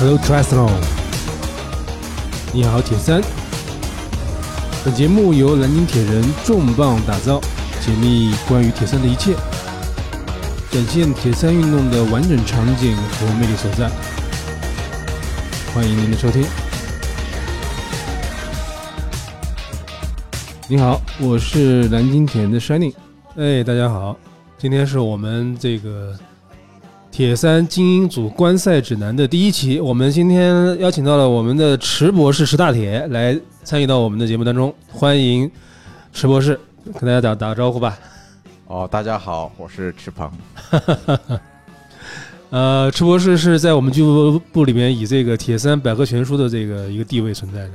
Hello t r a s t l o n 你好铁三。本节目由南京铁人重磅打造，解密关于铁三的一切，展现铁三运动的完整场景和魅力所在。欢迎您的收听。你好，我是南京铁人的 Shining。哎，大家好，今天是我们这个铁三精英组观赛指南的第一期。我们今天邀请到了我们的池博士池大铁来参与到我们的节目当中，欢迎池博士，跟大家打打个招呼吧。哦，大家好，我是池鹏。呃，池博士是在我们俱乐部里面以这个铁三百科全书的这个一个地位存在的。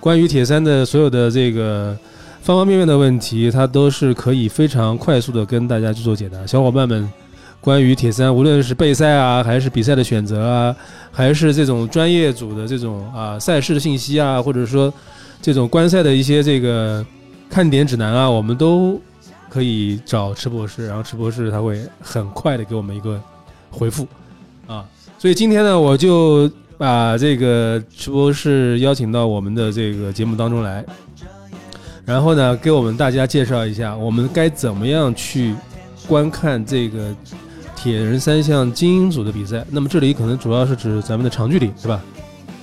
关于铁三的所有的这个方方面面的问题，他都是可以非常快速的跟大家去做解答。小伙伴们关于铁三，无论是备赛啊，还是比赛的选择啊，还是这种专业组的这种啊赛事的信息啊，或者说这种观赛的一些这个看点指南啊，我们都可以找池博士，然后池博士他会很快的给我们一个回复啊。所以今天呢，我就把这个池博士邀请到我们的这个节目当中来，然后呢，给我们大家介绍一下我们该怎么样去观看这个铁人三项精英组的比赛。那么这里可能主要是指咱们的长距离，是吧？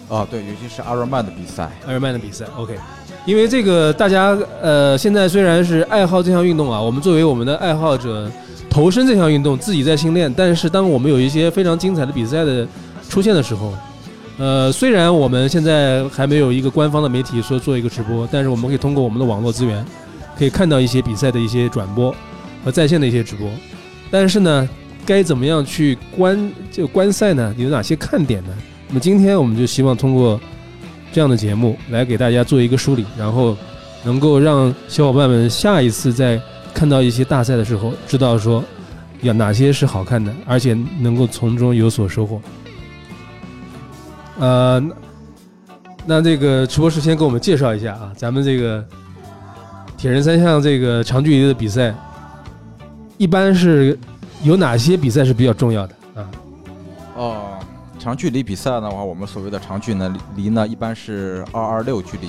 哦，对，尤其是阿尔曼的比赛。阿尔曼的比赛，OK。因为这个大家呃，现在虽然是爱好这项运动啊，我们作为我们的爱好者投身这项运动，自己在训练，但是当我们有一些非常精彩的比赛的出现的时候，呃，虽然我们现在还没有一个官方的媒体说做一个直播，但是我们可以通过我们的网络资源，可以看到一些比赛的一些转播和在线的一些直播。但是呢，该怎么样去观这个观赛呢？有哪些看点呢？那么今天我们就希望通过这样的节目来给大家做一个梳理，然后能够让小伙伴们下一次在看到一些大赛的时候，知道说有哪些是好看的，而且能够从中有所收获。呃，那这个池博士先给我们介绍一下啊，咱们这个铁人三项这个长距离的比赛，一般是有哪些比赛是比较重要的啊？哦，长距离比赛的话，我们所谓的长距呢离呢一般是二二六距离，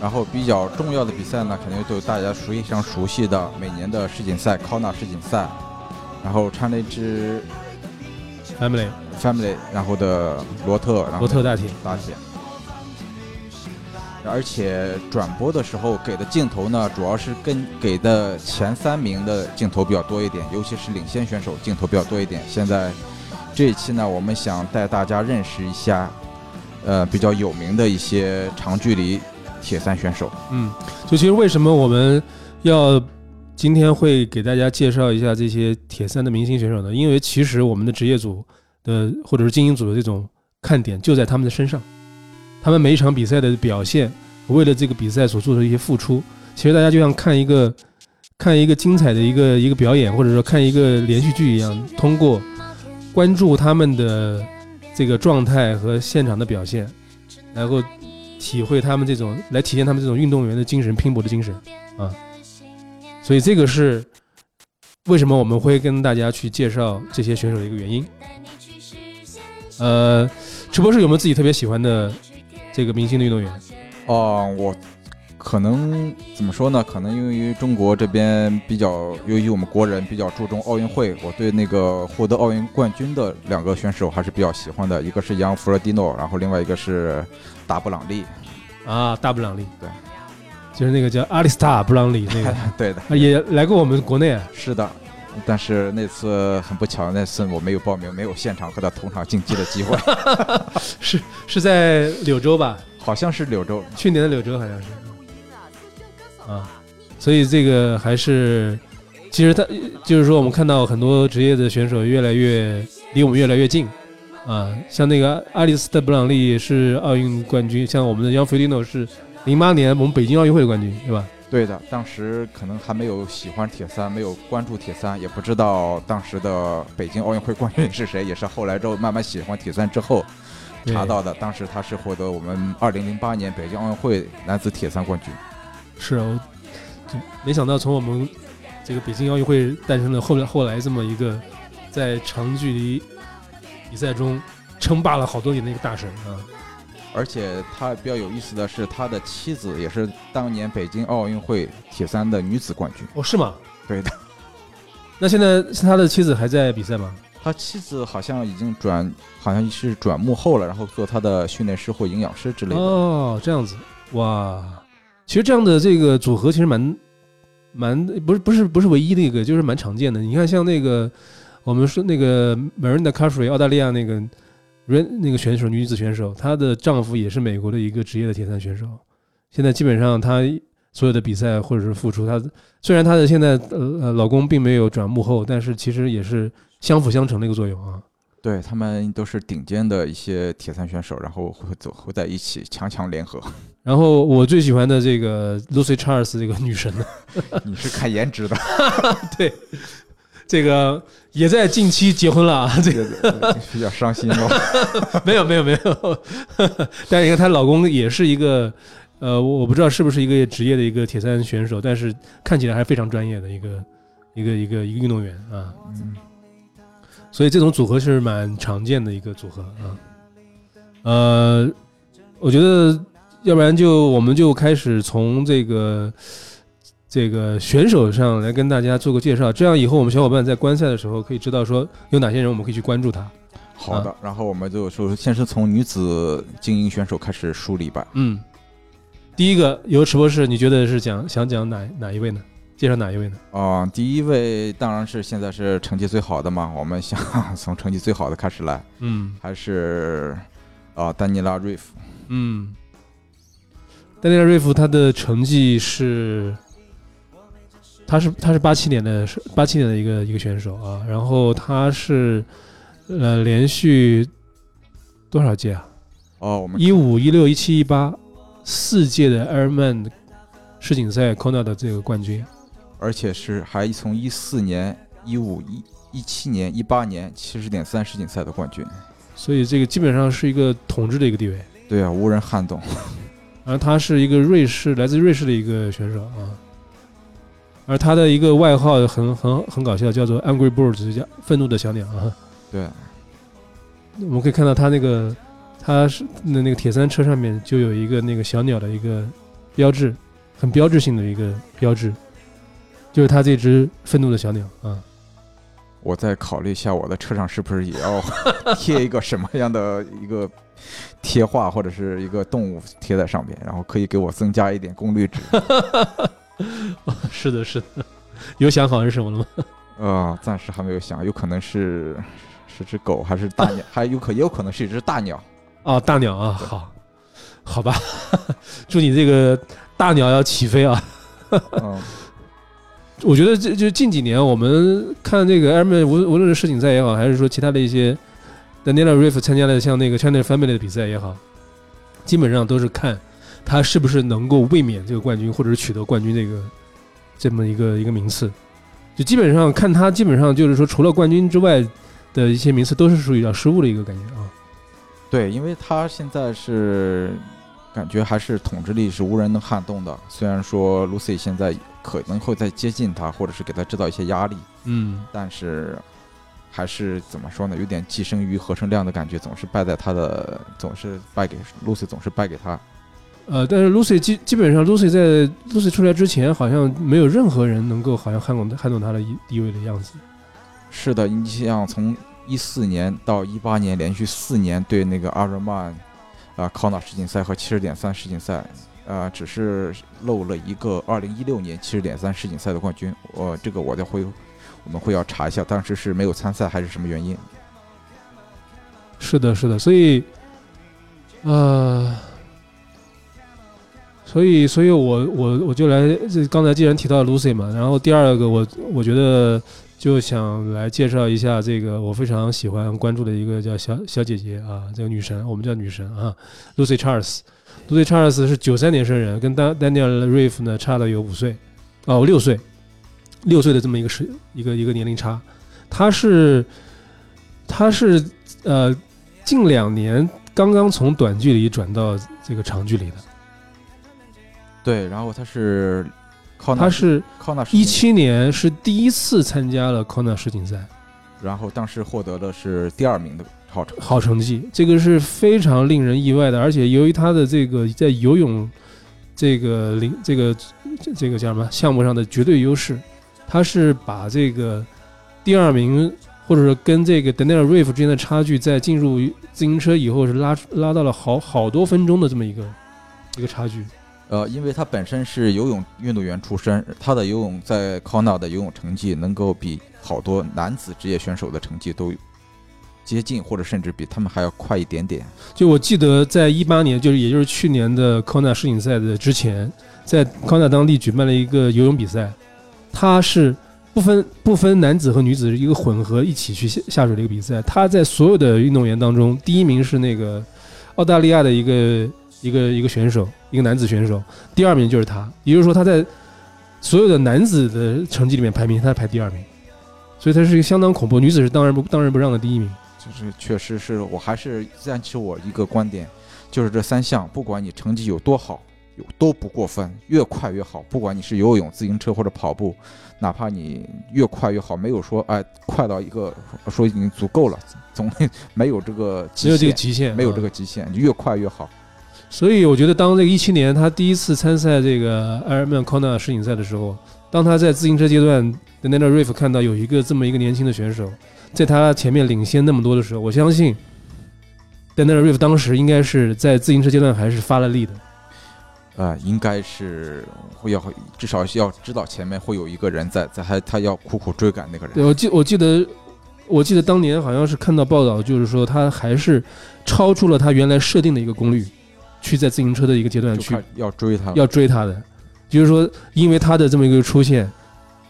然后比较重要的比赛呢，肯定都有大家熟非常熟悉的每年的世锦赛康纳世锦赛，然后 Challenge Family Family，然后的罗特，然后罗特大铁，大铁。而且转播的时候给的镜头呢，主要是跟给的前三名的镜头比较多一点，尤其是领先选手镜头比较多一点。现在这一期呢，我们想带大家认识一下，呃，比较有名的一些长距离铁三选手。嗯，就其实为什么我们要今天会给大家介绍一下这些铁三的明星选手呢？因为其实我们的职业组的或者是精英组的这种看点就在他们的身上，他们每一场比赛的表现，为了这个比赛所做的一些付出，其实大家就像看一个看一个精彩的一个一个表演，或者说看一个连续剧一样，通过关注他们的这个状态和现场的表现，然后体会他们这种来体现他们这种运动员的精神、拼搏的精神啊。所以这个是为什么我们会跟大家去介绍这些选手的一个原因。呃，直播室有没有自己特别喜欢的这个明星的运动员？哦，我可能怎么说呢？可能因为中国这边比较，由于我们国人比较注重奥运会，我对那个获得奥运冠军的两个选手还是比较喜欢的，一个是杨弗洛蒂诺，然后另外一个是达布朗利。啊，大布朗利，对，就是那个叫阿里斯塔布朗利那个，对的，啊也来过我们国内啊。是的。但是那次很不巧，那次我没有报名，没有现场和他同场竞技的机会。是是在柳州吧？好像是柳州，去年的柳州好像是。啊，所以这个还是，其实他就是说，我们看到很多职业的选手越来越离我们越来越近。啊，像那个阿里斯特布朗利是奥运冠军，像我们的杨菲利诺是零八年我们北京奥运会的冠军，对吧？对的，当时可能还没有喜欢铁三，没有关注铁三，也不知道当时的北京奥运会冠军是谁，也是后来之后慢慢喜欢铁三之后查到的。当时他是获得我们二零零八年北京奥运会男子铁三冠军。是啊，我就没想到从我们这个北京奥运会诞生了后来后来这么一个在长距离比赛中称霸了好多年的一个大神啊。而且他比较有意思的是，他的妻子也是当年北京奥运会铁三的女子冠军。哦，是吗？对的，那现在是他的妻子还在比赛吗？他妻子好像已经转，好像是转幕后了，然后做他的训练师或营养师之类的。哦，这样子，哇，其实这样的这个组合其实蛮蛮不是不是不是唯一的一个，就是蛮常见的。你看，像那个我们说那个 Marinda Carfrae，澳大利亚那个人那个选手，女子选手，她的丈夫也是美国的一个职业的铁三选手。现在基本上她所有的比赛或者是付出，她虽然她的现在呃呃老公并没有转幕后，但是其实也是相辅相成的一个作用啊。对他们都是顶尖的一些铁三选手，然后会走会在一起强强联合。然后我最喜欢的这个 Lucy Charles 这个女神呢，你是看颜值的，对，这个也在近期结婚了啊，这个比较伤心哦。没有没有没有，但是你看她老公也是一个，呃，我我不知道是不是一个职业的一个铁三选手，但是看起来还是非常专业的一个一个一个一个运动员啊。嗯，所以这种组合是蛮常见的一个组合啊。呃，我觉得要不然就我们就开始从这个这个选手上来跟大家做个介绍，这样以后我们小伙伴在观赛的时候可以知道说有哪些人我们可以去关注他。好的。然后我们就说，先是从女子精英选手开始梳理吧。嗯，第一个由池博士，你觉得是讲想讲哪哪一位呢？介绍哪一位呢？啊、第一位当然是现在是成绩最好的嘛，我们想 从成绩最好的开始来，嗯还是啊、丹尼拉瑞夫。嗯，丹尼拉瑞夫他的成绩是，他是他是八七年的八七年的一个一个选手啊，然后他是呃连续多少届啊？哦，我们一五一六一七一八四届的 Ironman 世锦赛 Kona 的这个冠军。而且是还从一四年、一五、一一七年、一八年七十点三世锦赛的冠军。所以这个基本上是一个统治的一个地位。对啊，无人撼动。而他是一个瑞士来自瑞士的一个选手啊，而他的一个外号很很很搞笑，叫做 Angry Birds，叫愤怒的小鸟啊。对，我们可以看到他那个他是那那个铁三车上面就有一个那个小鸟的一个标志，很标志性的一个标志，就是他这只愤怒的小鸟啊。我再考虑一下，我的车上是不是也要 贴一个什么样的一个贴画，或者是一个动物贴在上面，然后可以给我增加一点功率值。是的，是的，有想好是什么了吗？呃，暂时还没有想，有可能是是只狗，还是大鸟，还有可也有可能是一只大鸟。哦，大鸟啊，好，好吧，祝你这个大鸟要起飞啊！嗯，我觉得这就近几年我们看这个 Ironman，无无论是世锦赛也好，还是说其他的一些 Daniela Riff 参加的像那个 China Family 的比赛也好，基本上都是看他是不是能够卫冕这个冠军，或者是取得冠军这个这么一个一个名次。就基本上看他，基本上就是说，除了冠军之外的一些名次，都是属于比较失误的一个感觉啊。对，因为他现在是感觉还是统治力是无人能撼动的。虽然说 Lucy 现在可能会再接近他，或者是给他制造一些压力，嗯，但是还是怎么说呢？有点寄生于合成量的感觉，总是败在他的，总是败给 Lucy，总是败给他。呃，但是 Lucy 基基本上 Lucy 在 Lucy 出来之前，好像没有任何人能够好像撼动撼动他的地位的样子。是的，你像从一四年到一八年，连续四年对那个阿热曼啊康纳世锦赛和七十点三世锦赛，呃，只是漏了一个二零一六年七十点三世锦赛的冠军。我、这个我再会我们会要查一下，当时是没有参赛还是什么原因？是的，是的，所以，呃，所以，所以我我我就来，这刚才既然提到 Lucy 嘛，然后第二个我我觉得就想来介绍一下这个我非常喜欢关注的一个叫小小姐姐啊，这个女神，我们叫女神啊，Lucy Charles。Lucy Charles 是九三年生人，跟 Dan Daniel Riff 呢差了有五岁，哦六岁，六岁的这么一个是一个一个年龄差。她是她是呃近两年刚刚从短距离转到这个长距离的。对，然后他是考纳她是一七年是第一次参加了 Kona 世锦赛，然后当时获得的是第二名的好成好成绩，这个是非常令人意外的。而且由于他的这个在游泳这个领这个这这个叫什么项目上的绝对优势，他是把这个第二名或者说跟这个 Daniel Riff 之间的差距，在进入自行车以后是拉拉到了好好多分钟的这么一个一个差距。呃，因为他本身是游泳运动员出身，他的游泳在康纳的游泳成绩能够比好多男子职业选手的成绩都接近，或者甚至比他们还要快一点点。就我记得，在一八年，就是也就是去年的康纳世锦赛的之前，在康纳当地举办了一个游泳比赛，他是不分不分男子和女子一个混合一起去下下水的一个比赛。他在所有的运动员当中，第一名是那个澳大利亚的一个一个一个选手，一个男子选手，第二名就是他。也就是说，他在所有的男子的成绩里面排名，他排第二名，所以他是一个相当恐怖。女子是当然不当仁不让的第一名。就是确实是我还是坚持我一个观点，就是这三项，不管你成绩有多好，有都不过分，越快越好。不管你是游泳、自行车或者跑步，哪怕你越快越好，没有说哎快到一个说已经足够了，总没有这个极没有这个，极限，没有这个。个极限，越快越好。所以我觉得，当这个一七年他第一次参赛这个 Ironman Kona 世锦赛的时候，当他在自行车阶段的 Daniel Riff 看到有一个这么一个年轻的选手在他前面领先那么多的时候，我相信 Daniel Riff 当时应该是在自行车阶段还是发了力的。呃，应该是会要至少要知道前面会有一个人在，在还他要苦苦追赶那个人。对，我记我记得我记得当年好像是看到报道，就是说他还是超出了他原来设定的一个功率，去在自行车的一个阶段去要追他，要追他的，就是说，因为他的这么一个出现，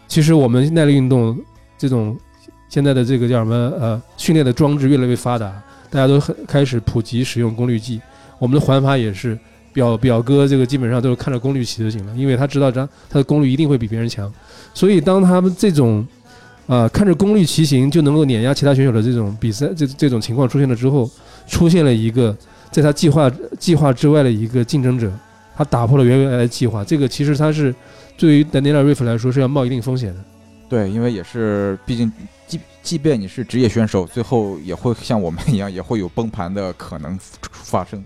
其实我们耐力运动这种现在的这个叫什么呃训练的装置越来越发达，大家都很开始普及使用功率计，我们的环法也是表表哥这个基本上都是看着功率骑就行了，因为他知道他他的功率一定会比别人强，所以当他们这种啊、看着功率骑行就能够碾压其他选手的这种比赛这这种情况出现了之后，出现了一个在他计划计划之外的一个竞争者。他打破了原来的计划，这个其实他是对于 Daniela Riff 来说是要冒一定风险的。对，因为也是，毕竟即即便你是职业选手，最后也会像我们一样，也会有崩盘的可能发生。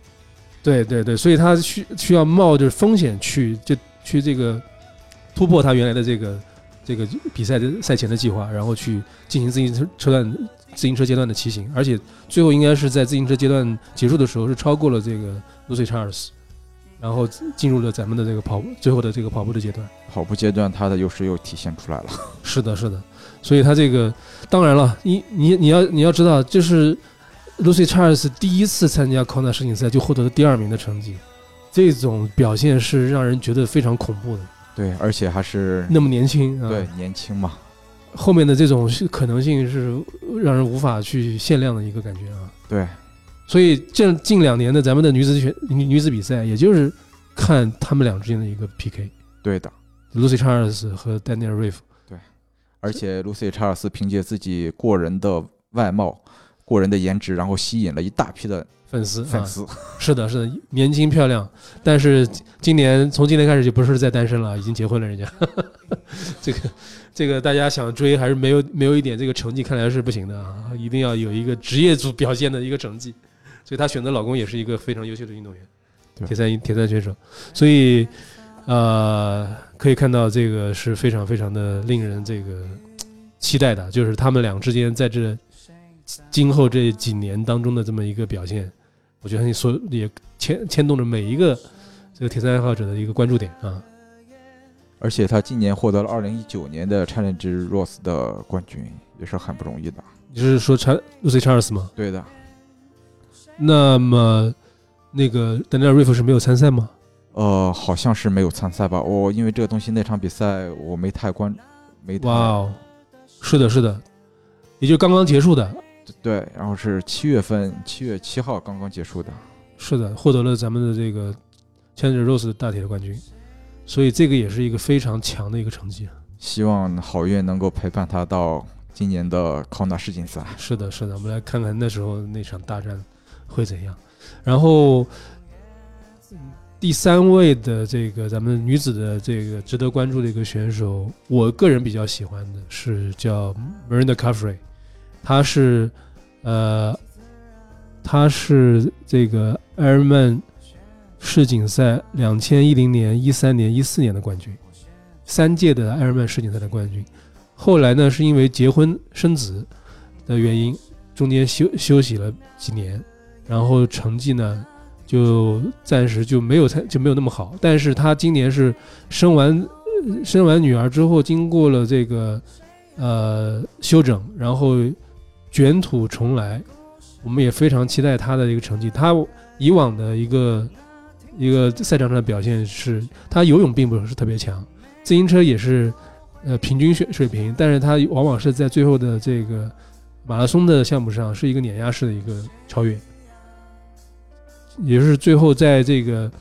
对对对，所以他需需要冒着风险去就去这个突破他原来的这个这个比赛的赛前的计划，然后去进行自行车车段自行车阶段的骑行，而且最后应该是在自行车阶段结束的时候是超过了这个 Lucy Charles，然后进入了咱们的这个跑步最后的这个跑步的阶段。跑步阶段，他的优势又体现出来了。是的，是的，所以他这个当然了，你你你要你要知道，这是 Lucy Charles 第一次参加 Kona 世锦赛就获得了第二名的成绩，这种表现是让人觉得非常恐怖的。对，而且还是那么年轻啊，对年轻嘛，后面的这种是可能性是让人无法去限量的一个感觉啊。对，所以近近两年的咱们的女子选女女子比赛，也就是看他们俩之间的一个 PK。对的。Lucy Charles 和 Daniel Riff，而且 Lucy Charles 凭借自己过人的外貌、过人的颜值，然后吸引了一大批的粉丝啊，粉丝。是的，是的，年轻漂亮，但是今年从今年开始就不是在单身了，已经结婚了，人家。这个这个大家想追还是没有没有一点这个成绩，看来是不行的啊，一定要有一个职业组表现的一个成绩。所以她选择老公也是一个非常优秀的运动员，对铁三铁三选手。所以呃，可以看到这个是非常非常的令人这个 期待的，就是他们俩之间在这今后这几年当中的这么一个表现。我觉得你所也牵牵动着每一个这个铁三爱好者的一个关注点啊。而且他今年获得了二零一九年的 Challenge Ross 的冠军，也是很不容易的。你是说查 Lucy Charles 吗？对的，那么那个 Daniel Riff 是没有参赛吗？呃，好像是没有参赛吧？我因为这个东西那场比赛我没太关，没太哇哦，是的，是的，也就刚刚结束的，对，然后是七月份，七月七号刚刚结束的。是的，获得了咱们的这个 Challenger Rose 的大铁的冠军，所以这个也是一个非常强的一个成绩。啊希望好运能够陪伴他到今年的康纳世锦赛。是的，是的，我们来看看那时候那场大战会怎样。然后嗯第三位的这个咱们女子的这个值得关注的一个选手，我个人比较喜欢的是叫 Miranda Caffrey，他是呃他是这个埃尔曼世锦赛两千一零年、一三年、一四年的冠军，三届的埃尔曼世锦赛的冠军。后来呢，是因为结婚生子的原因，中间休休息了几年，然后成绩呢就暂时就没有太就没有那么好。但是他今年是生完生完女儿之后，经过了这个呃休整，然后卷土重来。我们也非常期待他的一个成绩。他以往的一个一个赛场上的表现是，他游泳并不是特别强，自行车也是呃平均水水平，但是他往往是在最后的这个马拉松的项目上是一个碾压式的一个超越，也是最后在这个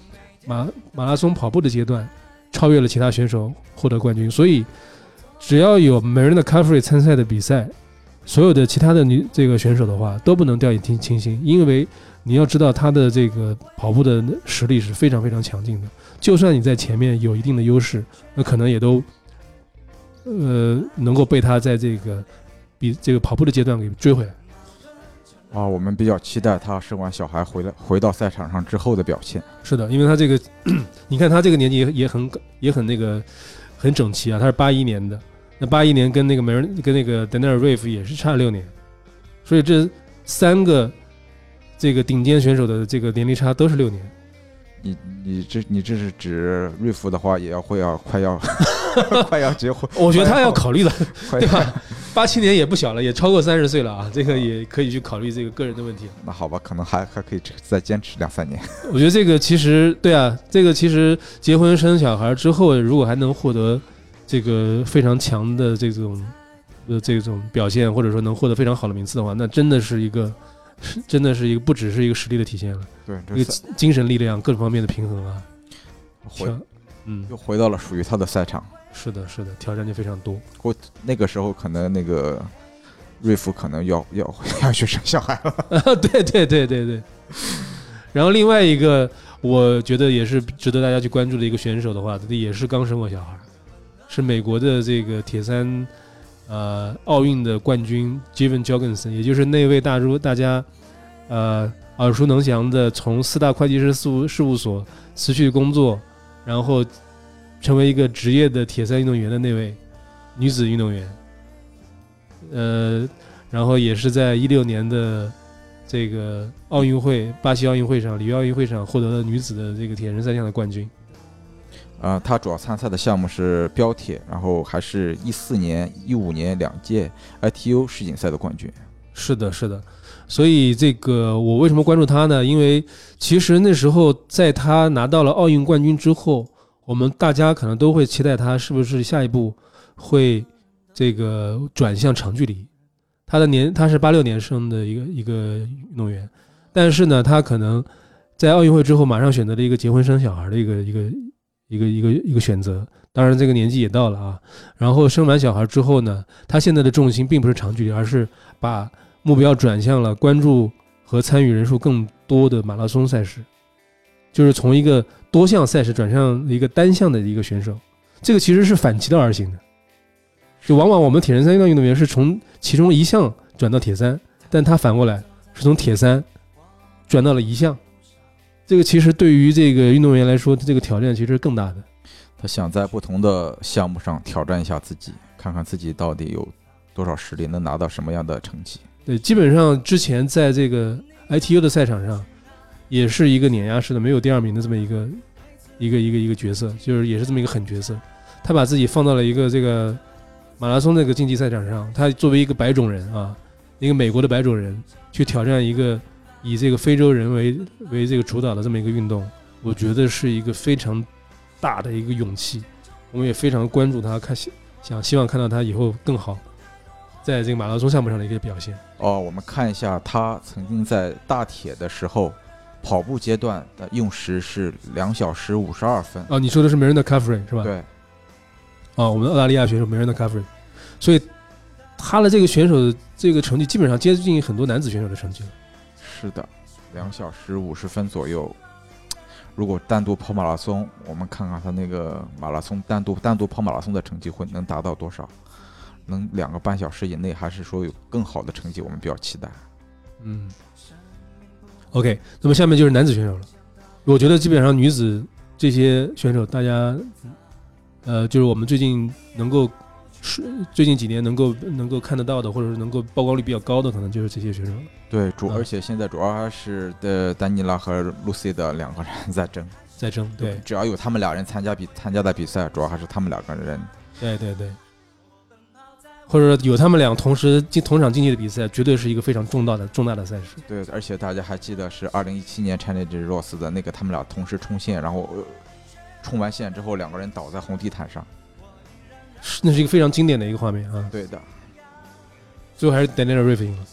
马马拉松跑步的阶段超越了其他选手获得冠军。所以只要有 Marina c a f r e 参赛的比赛。所有的其他的女这个选手的话都不能掉以轻轻心，因为你要知道她的这个跑步的实力是非常非常强劲的。就算你在前面有一定的优势，那可能也都呃能够被她在这个比这个跑步的阶段给追回来。啊，我们比较期待她生完小孩回来回到赛场上之后的表现。是的，因为她这个，你看她这个年纪也也很也很那个很整齐啊，她是八一年的。那八一年跟那个梅人跟那个 Daniel Riff 也是差六年，所以这三个这个顶尖选手的这个年龄差都是六年。你你这你这是指瑞夫的话也要会要快要 快要结婚？我觉得他要考虑的，对吧？八七年也不小了，也超过三十岁了啊，这个也可以去考虑这个个人的问题。那好吧，可能还还可以再坚持两三年。我觉得这个其实对啊，这个其实结婚生小孩之后，如果还能获得。这个非常强的这种呃这种表现，或者说能获得非常好的名次的话，那真的是一个是真的是一个不只是一个实力的体现了，对，一个精神力量各种方面的平衡啊，回嗯又回到了属于他的赛场，是的，是的，挑战就非常多。我那个时候可能那个瑞夫可能要要要去生小孩了，对对对对对。然后另外一个我觉得也是值得大家去关注的一个选手的话，他也是刚生过小孩。是美国的这个铁三，呃，奥运的冠军 Jeven Jorgensen，也就是那位大如大家，呃，耳熟能详的，从四大会计师事务事务所辞去工作，然后成为一个职业的铁三运动员的那位 女子运动员，呃，然后也是在一六年的这个奥运会巴西奥运会上里约奥运会上获得了女子的这个铁人三项的冠军。啊，他主要参赛的项目是标铁，然后还是一四年、一五年两届 ITU 世锦赛的冠军。是的，是的。所以这个我为什么关注他呢？因为其实那时候在他拿到了奥运冠军之后，我们大家可能都会期待他是不是下一步会这个转向长距离。他的年他是八六年生的一个一个运动员，但是呢，他可能在奥运会之后马上选择了一个结婚生小孩的一个一个。一个一个一个选择，当然这个年纪也到了啊。然后生完小孩之后呢，他现在的重心并不是长距离，而是把目标转向了关注和参与人数更多的马拉松赛事，就是从一个多项赛事转向一个单项的一个选手。这个其实是反其道而行的，就往往我们铁人三项运动员是从其中一项转到铁三，但他反过来是从铁三转到了一项。这个其实对于这个运动员来说，这个挑战其实是更大的。他想在不同的项目上挑战一下自己，看看自己到底有多少实力，能拿到什么样的成绩。对，基本上之前在这个 ITU 的赛场上，也是一个碾压式的，没有第二名的这么一个一个一个一个角色，就是也是这么一个狠角色。他把自己放到了一个这个马拉松那个竞技赛场上，他作为一个白种人啊，一个美国的白种人去挑战一个。以这个非洲人为为这个主导的这么一个运动，我觉得是一个非常大的一个勇气。我们也非常关注他，看想希望看到他以后更好，在这个马拉松项目上的一个表现。哦，我们看一下他曾经在大铁的时候，跑步阶段的用时是两小时五十二分。哦，你说的是梅人的 c a f r e 是吧？对。哦，我们的澳大利亚选手梅人的 c a f r e 所以他的这个选手的这个成绩基本上接近很多男子选手的成绩了。是的，两小时五十分左右。如果单独跑马拉松，我们看看他那个马拉松单独单独跑马拉松的成绩会能达到多少？能两个半小时以内，还是说有更好的成绩？我们比较期待。嗯，OK，那么下面就是男子选手了。我觉得基本上女子这些选手，大家呃，就是我们最近能够最近几年能够能够看得到的，或者是能够曝光率比较高的，可能就是这些选手了。对，主嗯而且现在主要还是的丹尼拉和露西的两个人 在争。在争，对只要有他们俩人参加比参加的比赛，主要还是他们两个人。对对对，或者有他们俩同时进同场竞技的比赛，绝对是一个非常重大的重大的赛事。对，而且大家还记得是二零一七年 Challenge Ross 的那个，他们俩同时冲线，然后、呃冲完线之后，两个人倒在红地毯上。是那是一个非常经典的一个画面啊！对的，最后还是 Daniela r i f 赢了。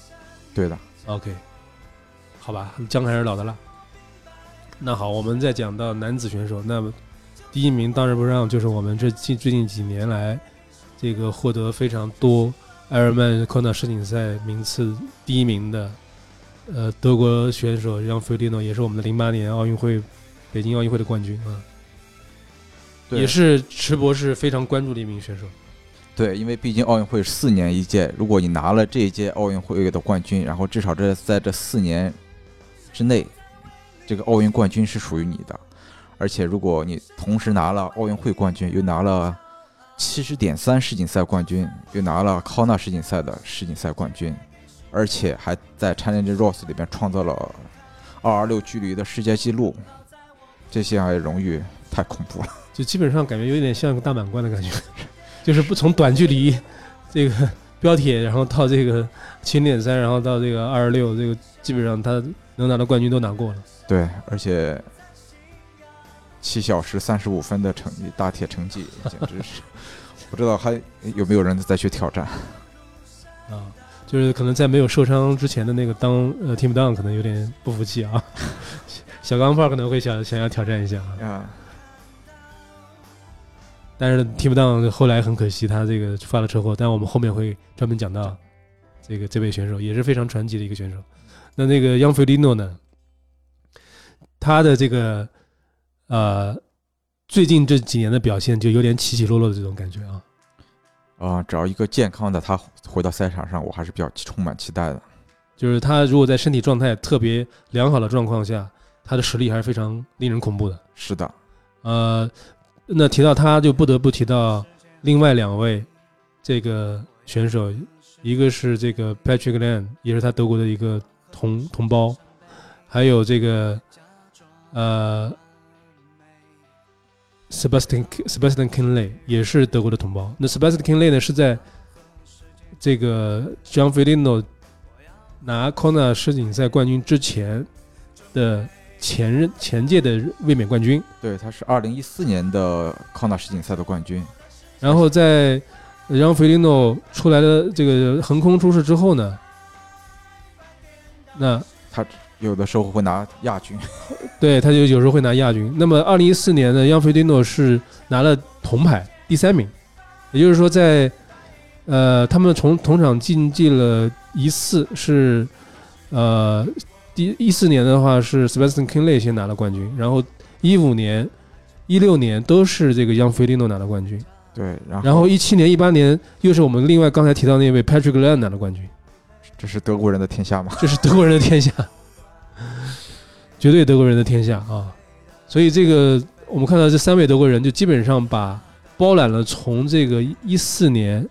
对的。OK，好吧，姜还是老的辣。那好，我们再讲到男子选手，那么第一名当仁不让就是我们这近最近几年来这个获得非常多埃尔曼 Kona 世锦赛名次第一名的，呃，德国选手让菲利诺也是我们的零八年奥运会北京奥运会的冠军啊，对也是池博士非常关注的一名选手。对，因为毕竟奥运会四年一届，如果你拿了这一届奥运会的冠军，然后至少这在这四年之内，这个奥运冠军是属于你的。而且如果你同时拿了奥运会冠军，又拿了七十点三世锦赛冠军，又拿了康纳世锦赛的世锦赛冠军，而且还在 Challenge Ross 里边创造了二二六距离的世界纪录，这些荣誉太恐怖了。就基本上感觉有点像个大满贯的感觉，就是不从短距离这个标铁，然后到这个七零点三，然后到这个二十六，这个基本上他能拿的冠军都拿过了。对，而且七小时三十五分的成绩，大铁成绩，简直是不知道还有没有人再去挑战。啊，就是可能在没有受伤之前的那个当呃 Team Down 可能有点不服气啊，小钢炮可能会想想要挑战一下啊，啊，但是 Team Down 后来很可惜他这个发了车祸，但我们后面会专门讲到这个这位选手也是非常传奇的一个选手。那那个 Young Felino 呢，他的这个呃最近这几年的表现就有点起起落落的这种感觉啊。啊，只要一个健康的他回到赛场上，我还是比较充满期待的。就是他如果在身体状态特别良好的状况下，他的实力还是非常令人恐怖的。是的，呃，那提到他就不得不提到另外两位这个选手，一个是这个 Patrick Lan，也是他德国的一个同同胞，还有这个呃 Sebastian Sebastian Kinley 也是德国的同胞。那 Sebastian Kinley 呢是在这个 John Felino 拿 Kona 世锦赛冠军之前的前任前届的卫冕冠军。对，他是二零一四年的康纳世锦赛的冠军。然后在让菲利诺出来的这个横空出世之后呢，那他有的时候会拿亚军，对他就有时候会拿亚军。那么二零一四年呢，让菲利诺是拿了铜牌第三名，也就是说在呃他们从同场竞技了一次是呃第一四年的话是 Sebastian Kinley 先拿了冠军，然后一五年、一六年都是这个央菲利诺拿了冠军。对，然后一七年、一八年又是我们另外刚才提到那位 Patrick Lan 拿了冠军，这是德国人的天下吗？这是德国人的天下，绝对德国人的天下啊！所以这个我们看到这三位德国人就基本上把包揽了从这个一四年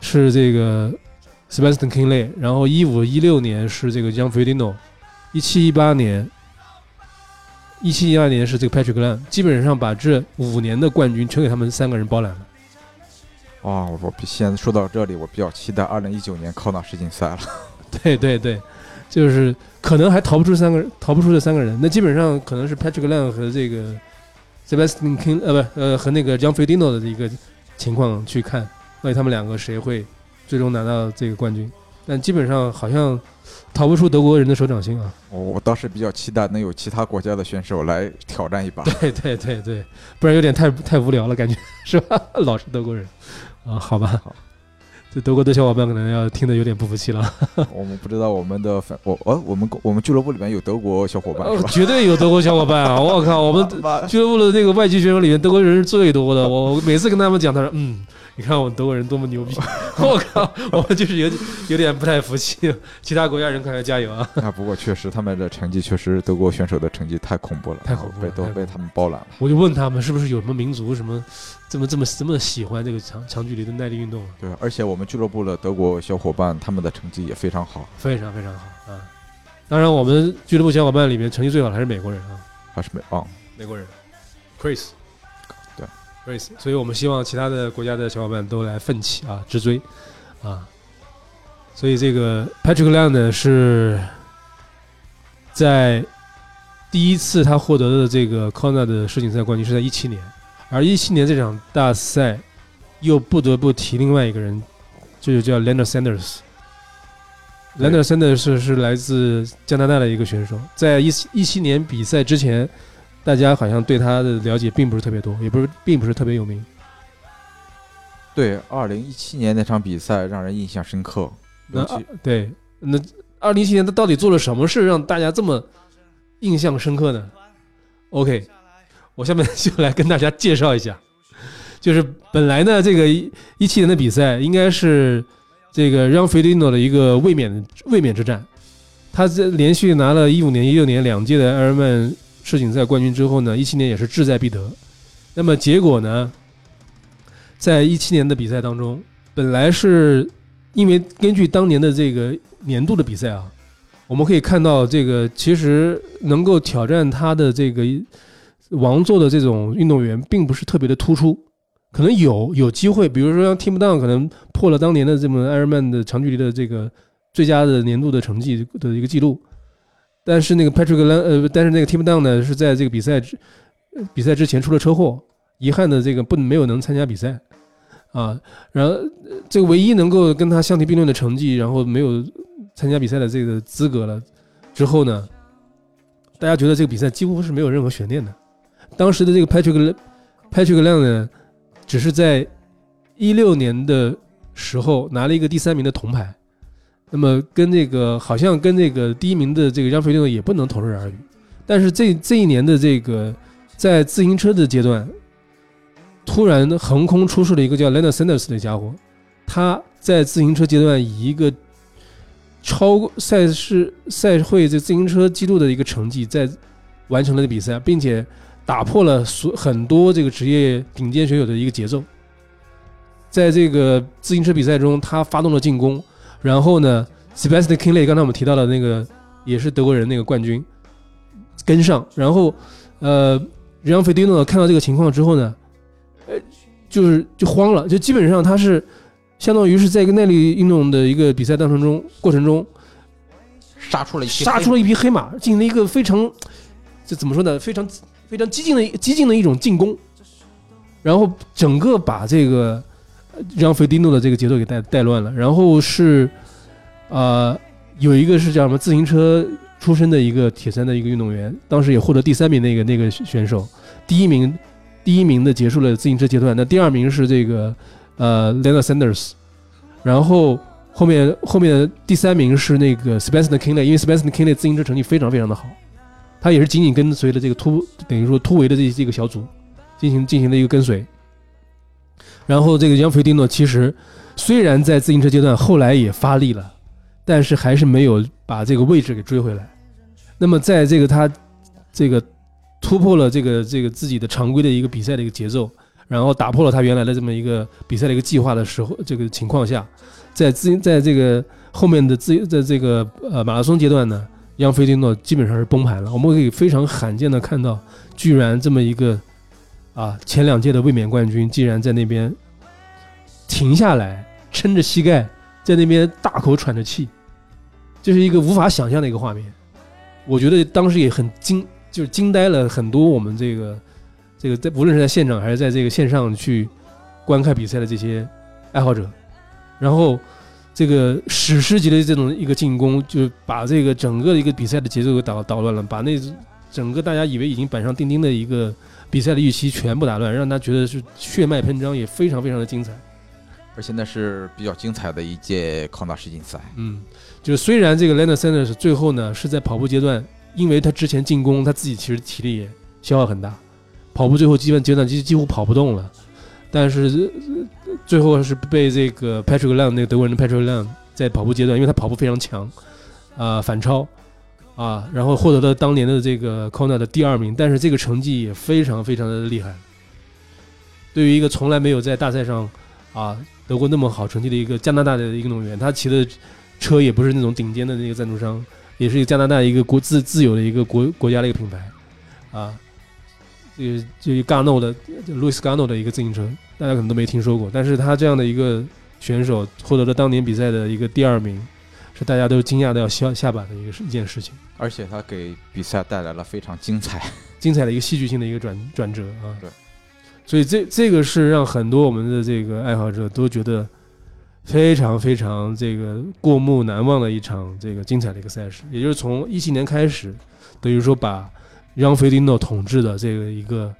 是这个 Sebastian Kinley，然后一五一六年是这个 Jan f e d i n o 一七一八年。一七一二年是这个 Patrick Lan，基本上把这五年的冠军全给他们三个人包揽了。啊，我我比现在说到这里，我比较期待二零一九年康纳世锦赛了。对对对，就是可能还逃不出三个人，逃不出这三个人。那基本上可能是 Patrick Lang 和这个 Sebastian King 呃不呃和那个 John Fedino 的一个情况去看，到底他们两个谁会最终拿到这个冠军。但基本上好像逃不出德国人的手掌心啊！我我倒是比较期待能有其他国家的选手来挑战一把。对对对对，不然有点太太无聊了，感觉 是吧？老是德国人啊，好吧好。这德国的小伙伴可能要听得有点不服气了。我们不知道我们的粉，我呃，我们我们俱乐部里面有德国小伙伴绝对有德国小伙伴啊！我靠，我们俱乐部的那个外籍选手里面，德国人是最多的。我我每次跟他们讲，他说：“嗯，你看我们德国人多么牛逼！我靠，我们就是有有点不太服气。其他国家人快要加油啊！啊，不过确实他们的成绩确实德国选手的成绩太恐怖了，太恐怖了都被他们包揽了。我就问他们是不是有什么民族什么这么这么这么喜欢这个长长距离的耐力运动啊？对，而且我们俱乐部的德国小伙伴他们的成绩也非常好，非常非常好啊！当然，我们俱乐部小伙伴里面成绩最好的还是美国人啊，还是美啊，美国人，Chris，所以我们希望其他的国家的小伙伴都来奋起啊，直追啊！所以这个 Patrick Lang 呢是在第一次他获得的这个 Kona 的世锦赛冠军是在一七年，而一七年这场大赛又不得不提另外一个人，这就叫 lender sanderslender Sanders 是来自加拿大的一个选手，在一一七年比赛之前，大家好像对他的了解并不是特别多，也不是并不是特别有名。对，二零一七年那场比赛让人印象深刻，那对，那二零一七年他到底做了什么事让大家这么印象深刻呢？OK，我下面就来跟大家介绍一下，就是本来呢，这个一七年的比赛应该是这个让菲利诺的一个卫冕卫冕之战，他这连续拿了一五年、一六年两届的埃尔曼世锦赛冠军之后呢，一七年也是志在必得。那么结果呢，在一七年的比赛当中，本来是因为根据当年的这个年度的比赛啊，我们可以看到这个其实能够挑战他的这个王座的这种运动员，并不是特别的突出。可能有有机会，比如说像 Tim Down 可能破了当年的这么埃尔曼的长距离的这个最佳的年度的成绩的一个记录，但是那个 Patrick Lang 呃，但是那个 Tim Down 呢是在这个比赛之比赛之前出了车祸，遗憾的这个不没有能参加比赛啊。然后这个唯一能够跟他相提并论的成绩，然后没有参加比赛的这个资格了之后呢，大家觉得这个比赛几乎是没有任何悬念的。当时的这个 Patrick Patrick Lang 呢，只是在一六年的时候拿了一个第三名的铜牌，那么跟这个好像跟这个第一名的这个让菲利诺也不能同日而语。但是这这一年的这个在自行车的阶段，突然横空出世了一个叫 Lenasanders 的家伙，他在自行车阶段以一个超赛事赛会这自行车记录的一个成绩，在完成了比赛，并且打破了所很多这个职业顶尖选手的一个节奏。在这个自行车比赛中，他发动了进攻，然后呢，Sebastian Kinley 刚才我们提到的那个也是德国人那个冠军跟上，然后呃，让费迪诺看到这个情况之后呢，呃，就是就慌了，就基本上他是相当于是在一个耐力运动的一个比赛当中过程中，杀出了一匹杀出了一匹黑马，进行了一个非常这怎么说呢？非常非常激进的激进的一种进攻，然后整个把这个让费迪诺的这个节奏给带带乱了。然后是呃有一个是叫什么自行车出身的一个铁三的一个运动员，当时也获得第三名那个那个选手，第一名第一名的结束了自行车阶段，那第二名是这个呃 Lena Sanders，然后。后面后面第三名是那个 Spencer Kinley，因为 Spencer Kinley 自行车成绩非常非常的好，他也是紧紧跟随着这个突等于说突围的这这个小组进行进行了一个跟随。然后这个杨菲蒂诺其实虽然在自行车阶段后来也发力了，但是还是没有把这个位置给追回来。那么在这个他这个突破了这个这个自己的常规的一个比赛的一个节奏，然后打破了他原来的这么一个比赛的一个计划的时候，这个情况下。在自在这个后面的自在这个呃马拉松阶段呢，杨菲迪诺基本上是崩盘了。我们可以非常罕见的看到，居然这么一个啊前两届的卫冕冠军，竟然在那边停下来，撑着膝盖在那边大口喘着气，这是一个无法想象的一个画面。我觉得当时也很惊，就是惊呆了很多我们这个这个在无论是在现场还是在这个线上去观看比赛的这些爱好者。然后，这个史诗级的这种一个进攻，就把这个整个一个比赛的节奏给捣捣乱了，把那整个大家以为已经板上钉钉的一个比赛的预期全部打乱，让他觉得是血脉喷张，也非常非常的精彩。而且那是比较精彩的一届康纳世锦赛。嗯，就是虽然这个 Leonard Sanders 最后呢是在跑步阶段，因为他之前进攻，他自己其实体力也消耗很大，跑步最后基本阶段几几乎跑不动了，但是。最后是被这个 Patrick Lang 那个德国人的 Patrick Lang 在跑步阶段，因为他跑步非常强，啊、反超，啊，然后获得了当年的这个 Kona 的第二名，但是这个成绩也非常非常的厉害。对于一个从来没有在大赛上啊得过那么好成绩的一个加拿大的运动员，他骑的车也不是那种顶尖的那个赞助商，也是一个加拿大一个国自自有的一个国国家的一个品牌，啊，这个就 Gano 的 Louis Gano 的一个自行车，大家可能都没听说过，但是他这样的一个选手获得了当年比赛的一个第二名，是大家都惊讶的要下下巴的一个事一件事情，而且他给比赛带来了非常精彩。精彩的一个戏剧性的一个转转折啊。对，所以这这个是让很多我们的这个爱好者都觉得非常非常这个过目难忘的一场这个精彩的一个赛事，也就是从一七年开始，等于说把让菲迪诺统治的这个一个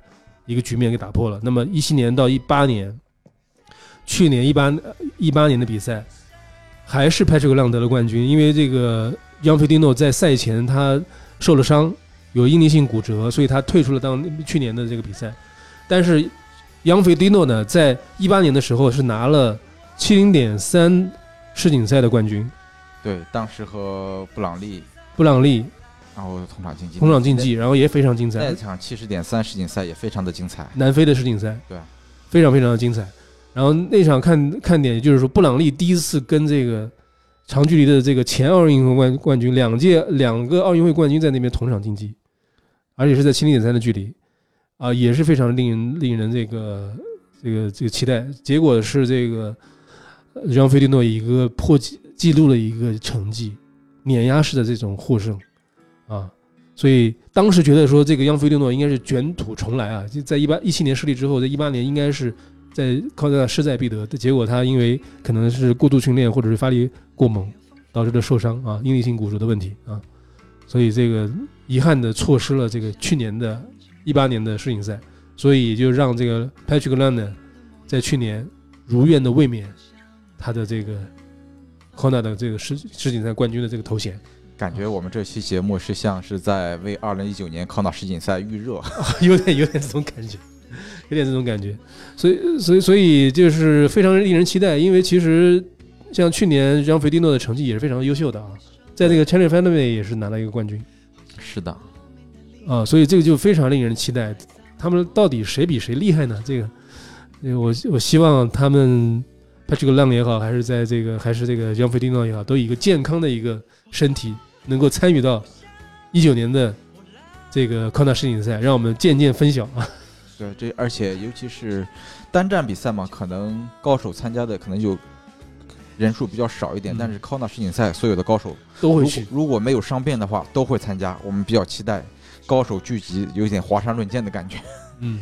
一个局面给打破了。那么一七年到一八年，去年一八一八年的比赛，还是 Patrick Lang 得了冠军，因为这个让菲迪诺在赛前他受了伤，有应力性骨折，所以他退出了当去年的这个比赛。但是杨菲迪诺呢，在一八年的时候是拿了七零点三世锦赛的冠军，对，当时和布朗利，布朗利然后同场竞技，同场竞技，然后也非常精彩那。场七十点三世锦赛也非常的精彩。南非的世锦赛，对，非常非常的精彩。然后那场看看点，也就是说，布朗利第一次跟这个长距离的这个前奥运会冠冠军，两届两个奥运会冠军在那边同场竞技，而且是在七零点三的距离，啊，也是非常令人令人这个这个这个期待。结果是这个呃让菲迪诺一个破纪记录的一个成绩，碾压式的这种获胜，啊，所以当时觉得说这个央菲利诺应该是卷土重来啊，就在一八一七年失利之后，在一八年应该是在靠在势在必得的结果，他因为可能是过度训练或者是发力过猛，导致的受伤啊，应力性骨折的问题啊，所以这个遗憾的错失了这个去年的一八年的世锦赛，所以也就让这个 Patrick Lang 呢，在去年如愿的卫冕他的这个 Kona 的这个世世锦赛冠军的这个头衔。感觉我们这期节目是像是在为二零一九年康纳世锦赛预热。有点有点这种感觉，有点这种感觉，所以所以所以就是非常令人期待，因为其实像去年让菲蒂诺的成绩也是非常优秀的啊，在那个 Challenge f a n t a m 也是拿了一个冠军是的，啊，所以这个就非常令人期待，他们到底谁比谁厉害呢？这个，呃我我希望他们 Patrick Lang 也好，还是在这个还是这个让菲蒂诺也好，都以一个健康的一个身体，能够参与到一九年的这个康纳世锦赛，让我们渐渐分晓啊。对，这而且尤其是单站比赛嘛，可能高手参加的可能就人数比较少一点，嗯但是康纳世锦赛所有的高手都会去。如果没有伤病的话，都会参加。我们比较期待高手聚集，有点华山论剑的感觉。嗯，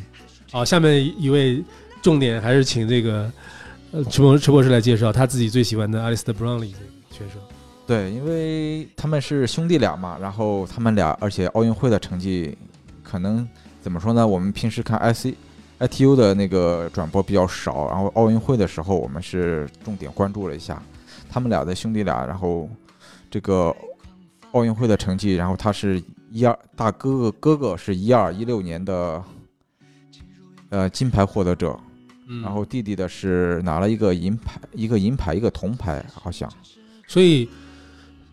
好，下面一位重点还是请这个呃陈博陈博士来介绍他自己最喜欢的阿里斯特·布朗利这个选手。对，因为他们是兄弟俩嘛，然后他们俩，而且奥运会的成绩可能怎么说呢？我们平时看 IC、ITU 的那个转播比较少，然后奥运会的时候我们是重点关注了一下他们俩的兄弟俩，然后这个奥运会的成绩，然后他是一二大哥哥哥哥是一二一六年的呃金牌获得者，嗯然后弟弟的是拿了一个银牌，一个银牌，一个铜牌，好像。所以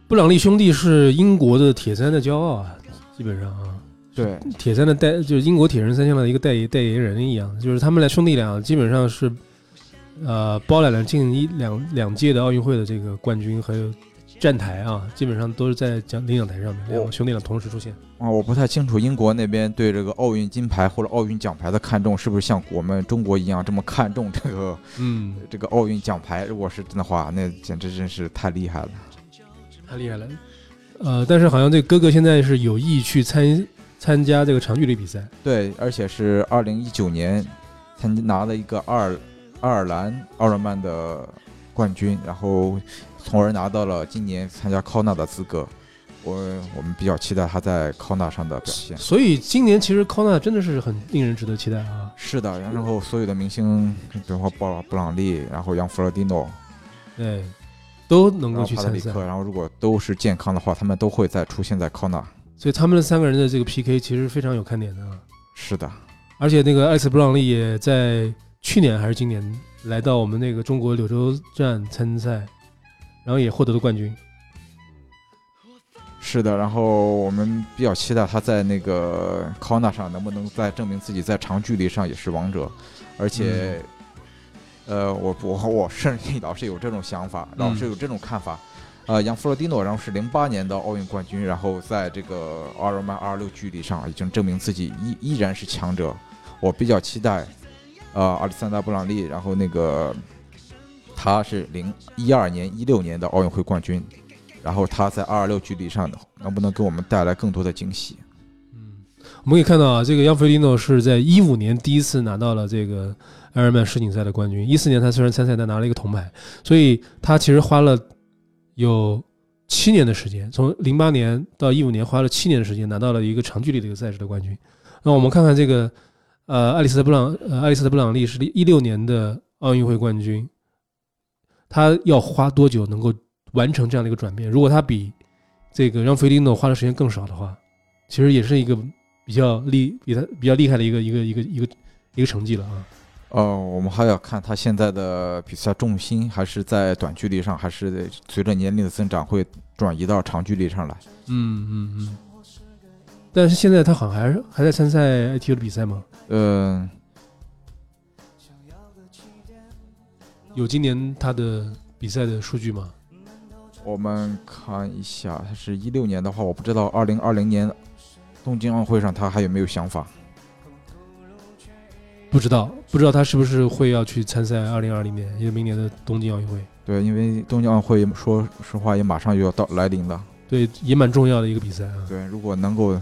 布朗利兄弟是英国的铁三的骄傲啊，基本上啊，对，铁三的代就是英国铁人三项的一个代代言人一样，就是他们俩兄弟俩基本上是呃包揽了近一两两届的奥运会的这个冠军，还有站台啊，基本上都是在奖领奖台上面，两个兄弟俩同时出现。啊，我不太清楚英国那边对这个奥运金牌或者奥运奖牌的看重是不是像我们中国一样这么看重这个嗯，这个奥运奖牌？如果是真的话，那简直真是太厉害了。太厉害了。呃，但是好像这哥哥现在是有意去参参加这个长距离比赛。对，而且是二零一九年参拿了一个爱尔爱尔兰奥尔曼的冠军，然后从而拿到了今年参加康纳的资格。我我们比较期待他在康纳上的表现。所以今年其实康纳真的是很令人值得期待啊。是的，然后所有的明星，比如说布朗布朗利，然后杨弗洛蒂诺，对，都能够去参赛。然后如果都是健康的话，他们都会再出现在康纳。所以他们三个人的这个 PK 其实非常有看点的啊。是的，而且那个艾斯布朗利也在去年还是今年来到我们那个中国柳州站参赛，然后也获得了冠军。是的，然后我们比较期待他在那个 Kona 上能不能再证明自己在长距离上也是王者，而且，呃，我我我甚至老是有这种想法，老是有这种看法。呃，杨弗洛蒂诺，然后是零八年的奥运冠军，然后在这个阿尔曼二六距离上已经证明自己依依然是强者。我比较期待，呃，阿里桑达布朗利，然后那个他是零一二年、一六年的奥运会冠军。然后他在二六距离上能不能给我们带来更多的惊喜？嗯，我们可以看到啊，这个杨菲利诺是在一五年第一次拿到了这个埃尔曼世锦赛的冠军。一四年他虽然参赛，但拿了一个铜牌，所以他其实花了有七年的时间，从零八年到一五年花了七年的时间拿到了一个长距离的一个赛事的冠军。那我们看看这个，呃，爱丽丝·布朗，呃，爱丽丝·布朗利是一六年的奥运会冠军，他要花多久能够？完成这样的一个转变，如果他比这个让菲利诺花的时间更少的话，其实也是一个比较厉比他比较厉害的一个一个一个一个一个成绩了啊。哦，我们还要看他现在的比赛重心还是在短距离上，还是随着年龄的增长会转移到长距离上来。嗯嗯嗯。但是现在他好像还是还在参赛 ITU 的比赛吗？嗯。有今年他的比赛的数据吗？我们看一下，他是一六年的话，我不知道二零二零年东京奥运会上他还有没有想法？不知道，不知道他是不是会要去参赛二零二零年，因为明年的东京奥运会。对，因为东京奥运会说实话也马上就要到来临了。对，也蛮重要的一个比赛啊。对，如果能够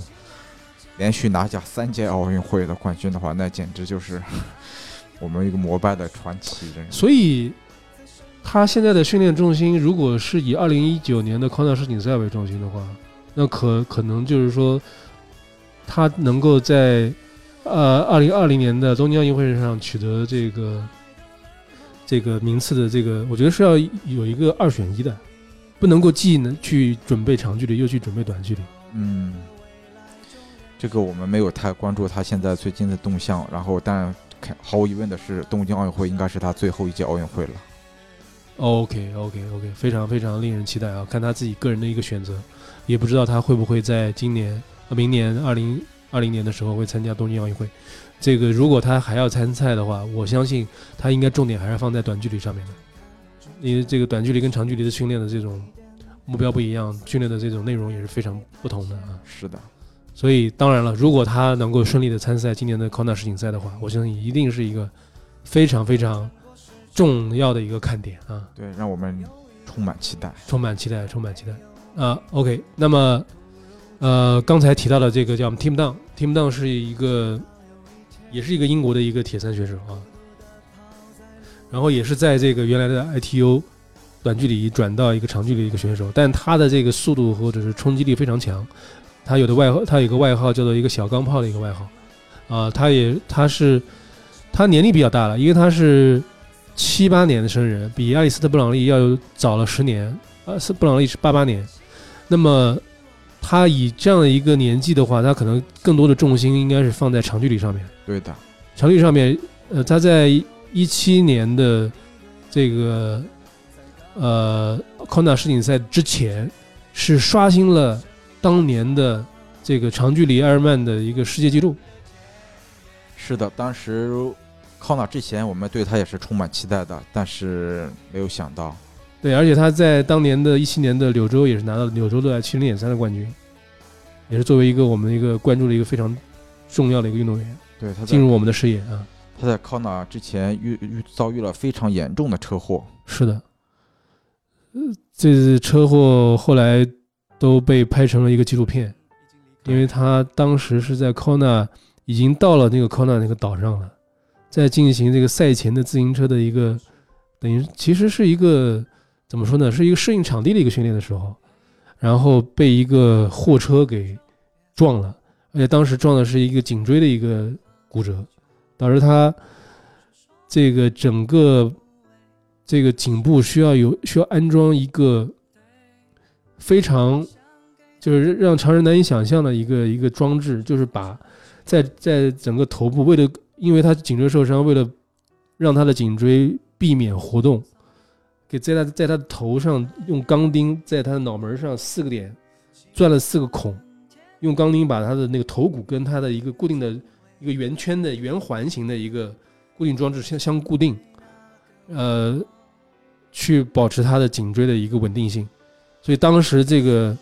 连续拿下三届奥运会的冠军的话，那简直就是 我们一个膜拜的传奇人。所以。他现在的训练重心，如果是以二零一九年的康纳世锦赛为中心的话，那可可能就是说，他能够在呃二零二零年的东京奥运会上取得这个这个名次的这个，我觉得是要有一个二选一的，不能够既能去准备长距离，又去准备短距离。嗯，这个我们没有太关注他现在最近的动向，然后但毫无疑问的是，东京奥运会应该是他最后一届奥运会了。OK，OK，OK，非常非常令人期待啊！看他自己个人的一个选择，也不知道他会不会在今年、明年二零二零年的时候会参加东京奥运会。这个如果他还要参赛的话，我相信他应该重点还是放在短距离上面的，因为这个短距离跟长距离的训练的这种目标不一样，训练的这种内容也是非常不同的啊。是的，所以当然了，如果他能够顺利的参赛今年的康纳世锦赛的话，我相信一定是一个非常非常。重要的一个看点啊，对，让我们充满期待，充满期待，充满期待啊。OK，那么，呃，刚才提到的这个叫 Tim Down 是一个，也是一个英国的一个铁三选手啊，然后也是在这个原来的 ITU 短距离转到一个长距离一个选手，但他的这个速度或者是冲击力非常强，他有的外号，他有个外号叫做一个小钢炮的一个外号啊，他也他是他年龄比较大了，因为他是。七八年的生人，比爱丽丝特·布朗利要早了十年。呃，斯布朗利是八八年，那么他以这样的一个年纪的话，他可能更多的重心应该是放在长距离上面。对的，长距离上面，呃，他在一七年的这个呃康纳世锦赛之前，是刷新了当年的这个长距离埃尔曼的一个世界纪录。是的，当时。康纳之前，我们对他也是充满期待的，但是没有想到，对，而且他在当年的一七年的柳州也是拿到柳州的七零点三的冠军，也是作为一个我们一个关注的一个非常重要的一个运动员，对他进入我们的视野啊。他在康纳之前遇遇遭遇了非常严重的车祸，是的，这次车祸后来都被拍成了一个纪录片，因为他当时是在康纳已经到了那个康纳那个岛上了。在进行这个赛前的自行车的一个，等于其实是一个怎么说呢？是一个适应场地的一个训练的时候，然后被一个货车给撞了，而且当时撞的是一个颈椎的一个骨折，导致他这个整个这个颈部需要有需要安装一个非常就是让常人难以想象的一个一个装置，就是把在在整个头部为了。因为他颈椎受伤，为了让他的颈椎避免活动，给在他在他的头上用钢钉在他的脑门上四个点钻了四个孔，用钢钉把他的那个头骨跟他的一个固定的一个圆圈的圆环形的一个固定装置相相固定，呃，去保持他的颈椎的一个稳定性。所以当时这个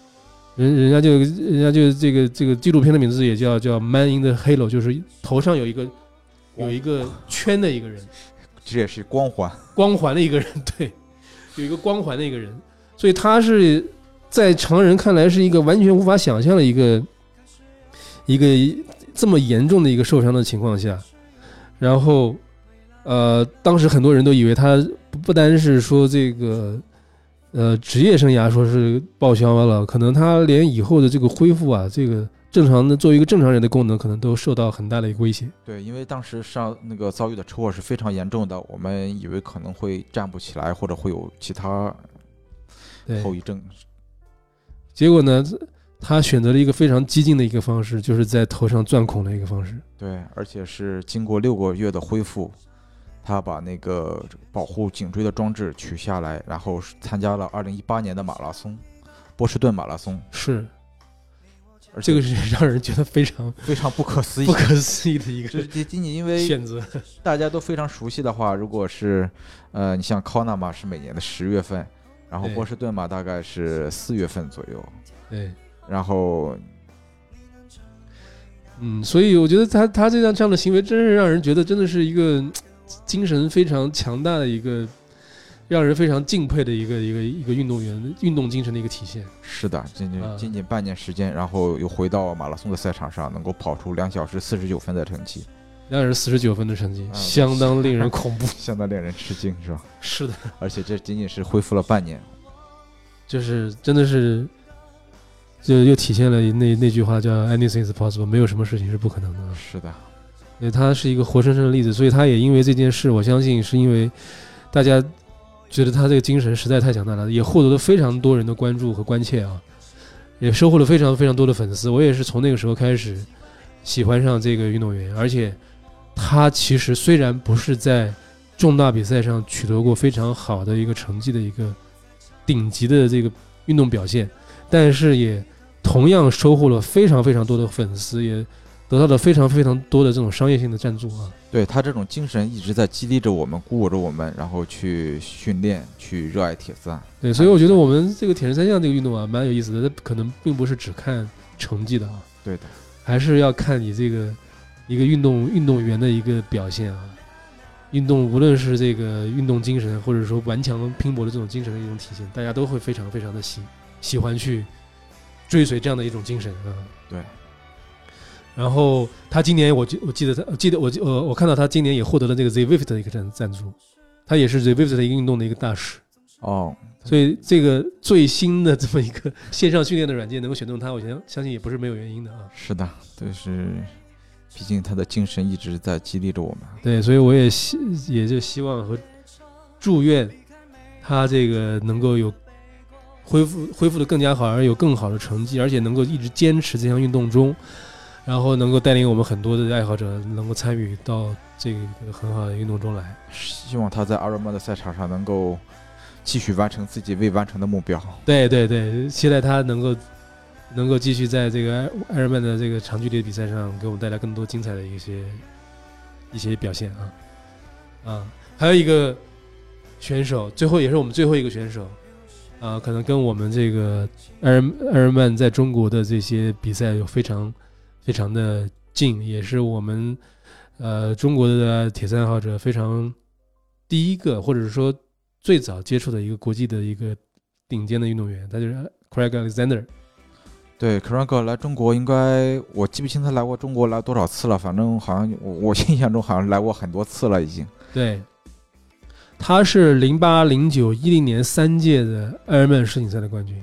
人人家就人家就这个这个纪录片的名字也叫叫 Man in the Halo，就是头上有一个有一个圈的一个人。这也是光环，光环的一个人，对，有一个光环的一个人，所以他是在常人看来是一个完全无法想象的一个一个这么严重的一个受伤的情况下，然后呃，当时很多人都以为他不单是说这个呃职业生涯说是报销了，可能他连以后的这个恢复啊，这个。正常的作为一个正常人的功能，可能都受到很大的一个威胁。对，因为当时上那个遭遇的车祸是非常严重的，我们以为可能会站不起来，或者会有其他后遗症。结果呢，他选择了一个非常激进的一个方式，就是在头上钻孔的一个方式。对，而且是经过六个月的恢复，他把那个保护颈椎的装置取下来，然后参加了二零一八年的马拉松，波士顿马拉松。是。而这个是 让人觉得非常非常不可思议、不可思议的一个。就是仅仅因为选择，大家都非常熟悉的话，如果是呃，你像康纳嘛，是每年的十月份，然后波士顿嘛，大概是四月份左右。对。然后，嗯，所以我觉得他他这样这样的行为，真是让人觉得真的是一个精神非常强大的一个。让人非常敬佩的一个一个一个运动员运动精神的一个体现。是的，仅仅仅仅半年时间，然后又回到马拉松的赛场上，能够跑出两小时四十九分的成绩。两小时四十九分的成绩，相当令人恐怖，相当令人吃惊，是吧？是的，而且这仅仅是恢复了半年，就是真的是，就又体现了那那句话叫 “anything is possible”，没有什么事情是不可能的。是的，因为他是一个活生生的例子，所以他也因为这件事，我相信是因为大家。觉得他这个精神实在太强大了，也获得了非常多人的关注和关切啊，也收获了非常非常多的粉丝。我也是从那个时候开始喜欢上这个运动员，而且他其实虽然不是在重大比赛上取得过非常好的一个成绩的一个顶级的这个运动表现，但是也同样收获了非常非常多的粉丝，也得到了非常非常多的这种商业性的赞助啊。对他这种精神一直在激励着我们，鼓舞着我们，然后去训练，去热爱铁三。对，所以我觉得我们这个铁人三项这个运动啊，蛮有意思的。它可能并不是只看成绩的啊，对的，还是要看你这个一个运动运动员的一个表现啊。运动无论是这个运动精神，或者说顽强拼搏的这种精神的一种体现，大家都会非常非常的喜喜欢去追随这样的一种精神啊。对。然后他今年，我记我记得他记得我呃我看到他今年也获得了这个 z w i f t 的一个赞赞助，他也是 z w i f t 的一个运动的一个大使哦，所以这个最新的这么一个线上训练的软件能够选中他，我相相信也不是没有原因的啊。是的，就是，毕竟他的精神一直在激励着我们。对，所以我也希也就希望和祝愿他这个能够有恢复恢复的更加好，而有更好的成绩，而且能够一直坚持这项运动中。然后能够带领我们很多的爱好者能够参与到这个很好的运动中来，希望他在阿尔曼的赛场上能够继续完成自己未完成的目标。对对对，期待他能够能够继续在这个艾尔曼的这个长距离的比赛上给我们带来更多精彩的一些一些表现啊啊！还有一个选手，最后也是我们最后一个选手啊，可能跟我们这个艾尔艾尔曼在中国的这些比赛有非常。非常的近，也是我们呃中国的铁三爱好者非常第一个，或者是说最早接触的一个国际的一个顶尖的运动员，他就是 Craig Alexander。对，Craig 来中国应该我记不清他来过中国来多少次了，反正好像我我印象中好像来过很多次了已经。对，他是零八、零九、一零年三届的艾尔曼世锦赛的冠军。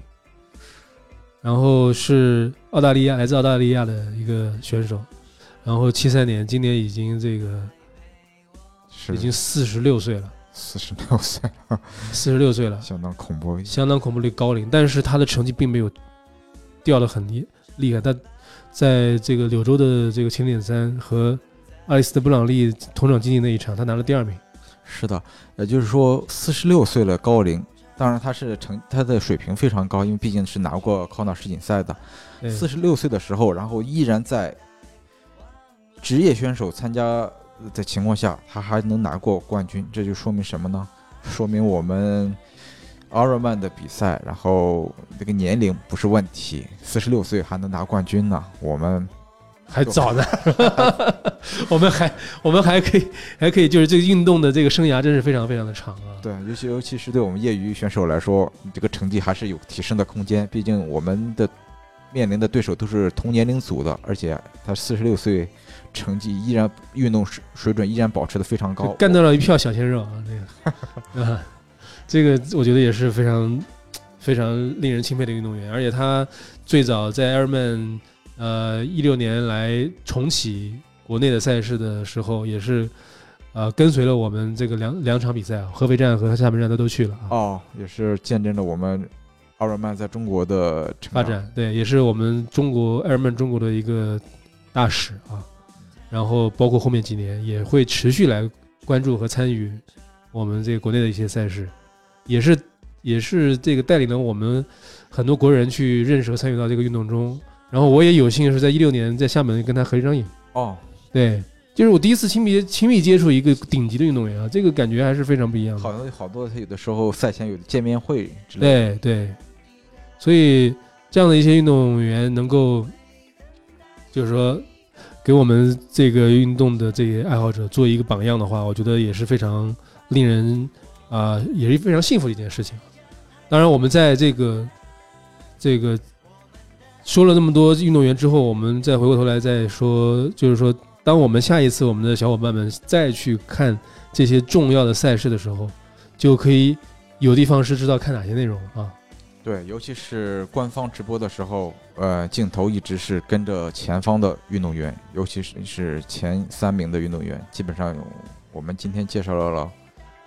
然后是澳大利亚，来自澳大利亚的一个选手，然后七三年，今年已经这个已经四十六岁了，四十六岁了，四十六岁了，相当恐怖，相当恐怖的高龄，但是他的成绩并没有掉的很厉厉害，他在这个柳州的这个千点三和阿里斯特布朗利同场竞技那一场，他拿了第二名。是的，也就是说四十六岁了高龄，当然他是成他的水平非常高，因为毕竟是拿过康纳世锦赛的。对四十六岁的时候，然后依然在职业选手参加的情况下，他还能拿过冠军，这就说明什么呢？说明我们 Ironman 的比赛，然后这个年龄不是问题，四十六岁还能拿冠军呢，我们还早呢，我们还我们还可以还可以，就是这个运动的这个生涯真是非常非常的长啊。对，尤其尤其是对我们业余选手来说，这个成绩还是有提升的空间。毕竟我们的面临的对手都是同年龄组的，而且他四十六岁，成绩依然运动水水准依然保持的非常高，干掉了一票小鲜肉啊，这个啊，这个我觉得也是非常非常令人钦佩的运动员，而且他最早在 Airman 呃一六年来重启国内的赛事的时候，也是呃跟随了我们这个两两场比赛啊，合肥站和厦门站他都去了啊。哦，也是见证了我们奥尔曼在中国的发展，对，也是我们中国艾尔曼中国的一个大使啊。然后包括后面几年也会持续来关注和参与我们这个国内的一些赛事，也是也是这个带领了我们很多国人去认识和参与到这个运动中。然后我也有幸是在一六年在厦门跟他合一张影，哦，对，就是我第一次亲密亲密接触一个顶级的运动员啊，这个感觉还是非常不一样的。好像好多他有的时候赛前有的见面会之类的。对对，所以这样的一些运动员能够，就是说给我们这个运动的这些爱好者做一个榜样的话，我觉得也是非常令人啊、也是非常幸福的一件事情。当然，我们在这个这个说了那么多运动员之后，我们再回过头来再说，就是说，当我们下一次我们的小伙伴们再去看这些重要的赛事的时候，就可以有的放矢知道看哪些内容啊。对，尤其是官方直播的时候，呃，镜头一直是跟着前方的运动员，尤其是是前三名的运动员。基本上有我们今天介绍了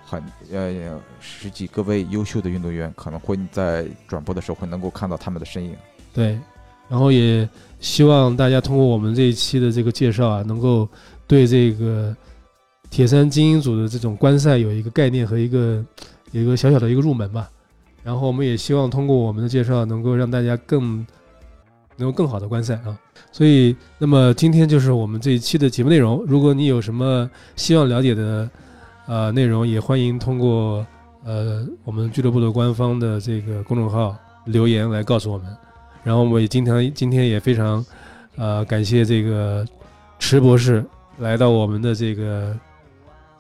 很呃十几个位优秀的运动员，可能会在转播的时候会能够看到他们的身影。对，然后也希望大家通过我们这一期的这个介绍啊，能够对这个铁三精英组的这种观赛有一个概念和一个有一个小小的一个入门吧。然后我们也希望通过我们的介绍，能够让大家更能够更好的观赛啊。所以，那么今天就是我们这一期的节目内容。如果你有什么希望了解的呃内容，也欢迎通过呃我们俱乐部的官方的这个公众号留言来告诉我们。然后我们也经常今天也非常呃感谢这个池博士来到我们的这个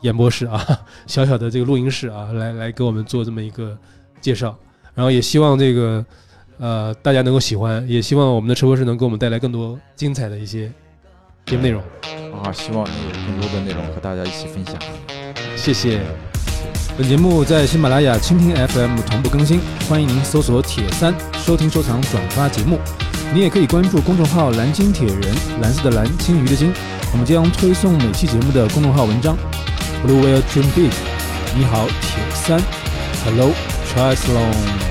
演播室啊，小小的这个录音室啊，来来给我们做这么一个介绍。然后也希望这个呃大家能够喜欢，也希望我们的池博士能给我们带来更多精彩的一些节目内容。啊，希望能有更多的内容和大家一起分享。谢谢。本节目在喜马拉雅、蜻蜓 FM 同步更新，欢迎您搜索“铁三”收听、收藏、转发节目。你也可以关注公众号“蓝鲸铁人”，蓝色的蓝，鲸鱼的鲸。我们将推送每期节目的公众号文章。Blue will Dream Big，你好，铁三，Hello Triathlon。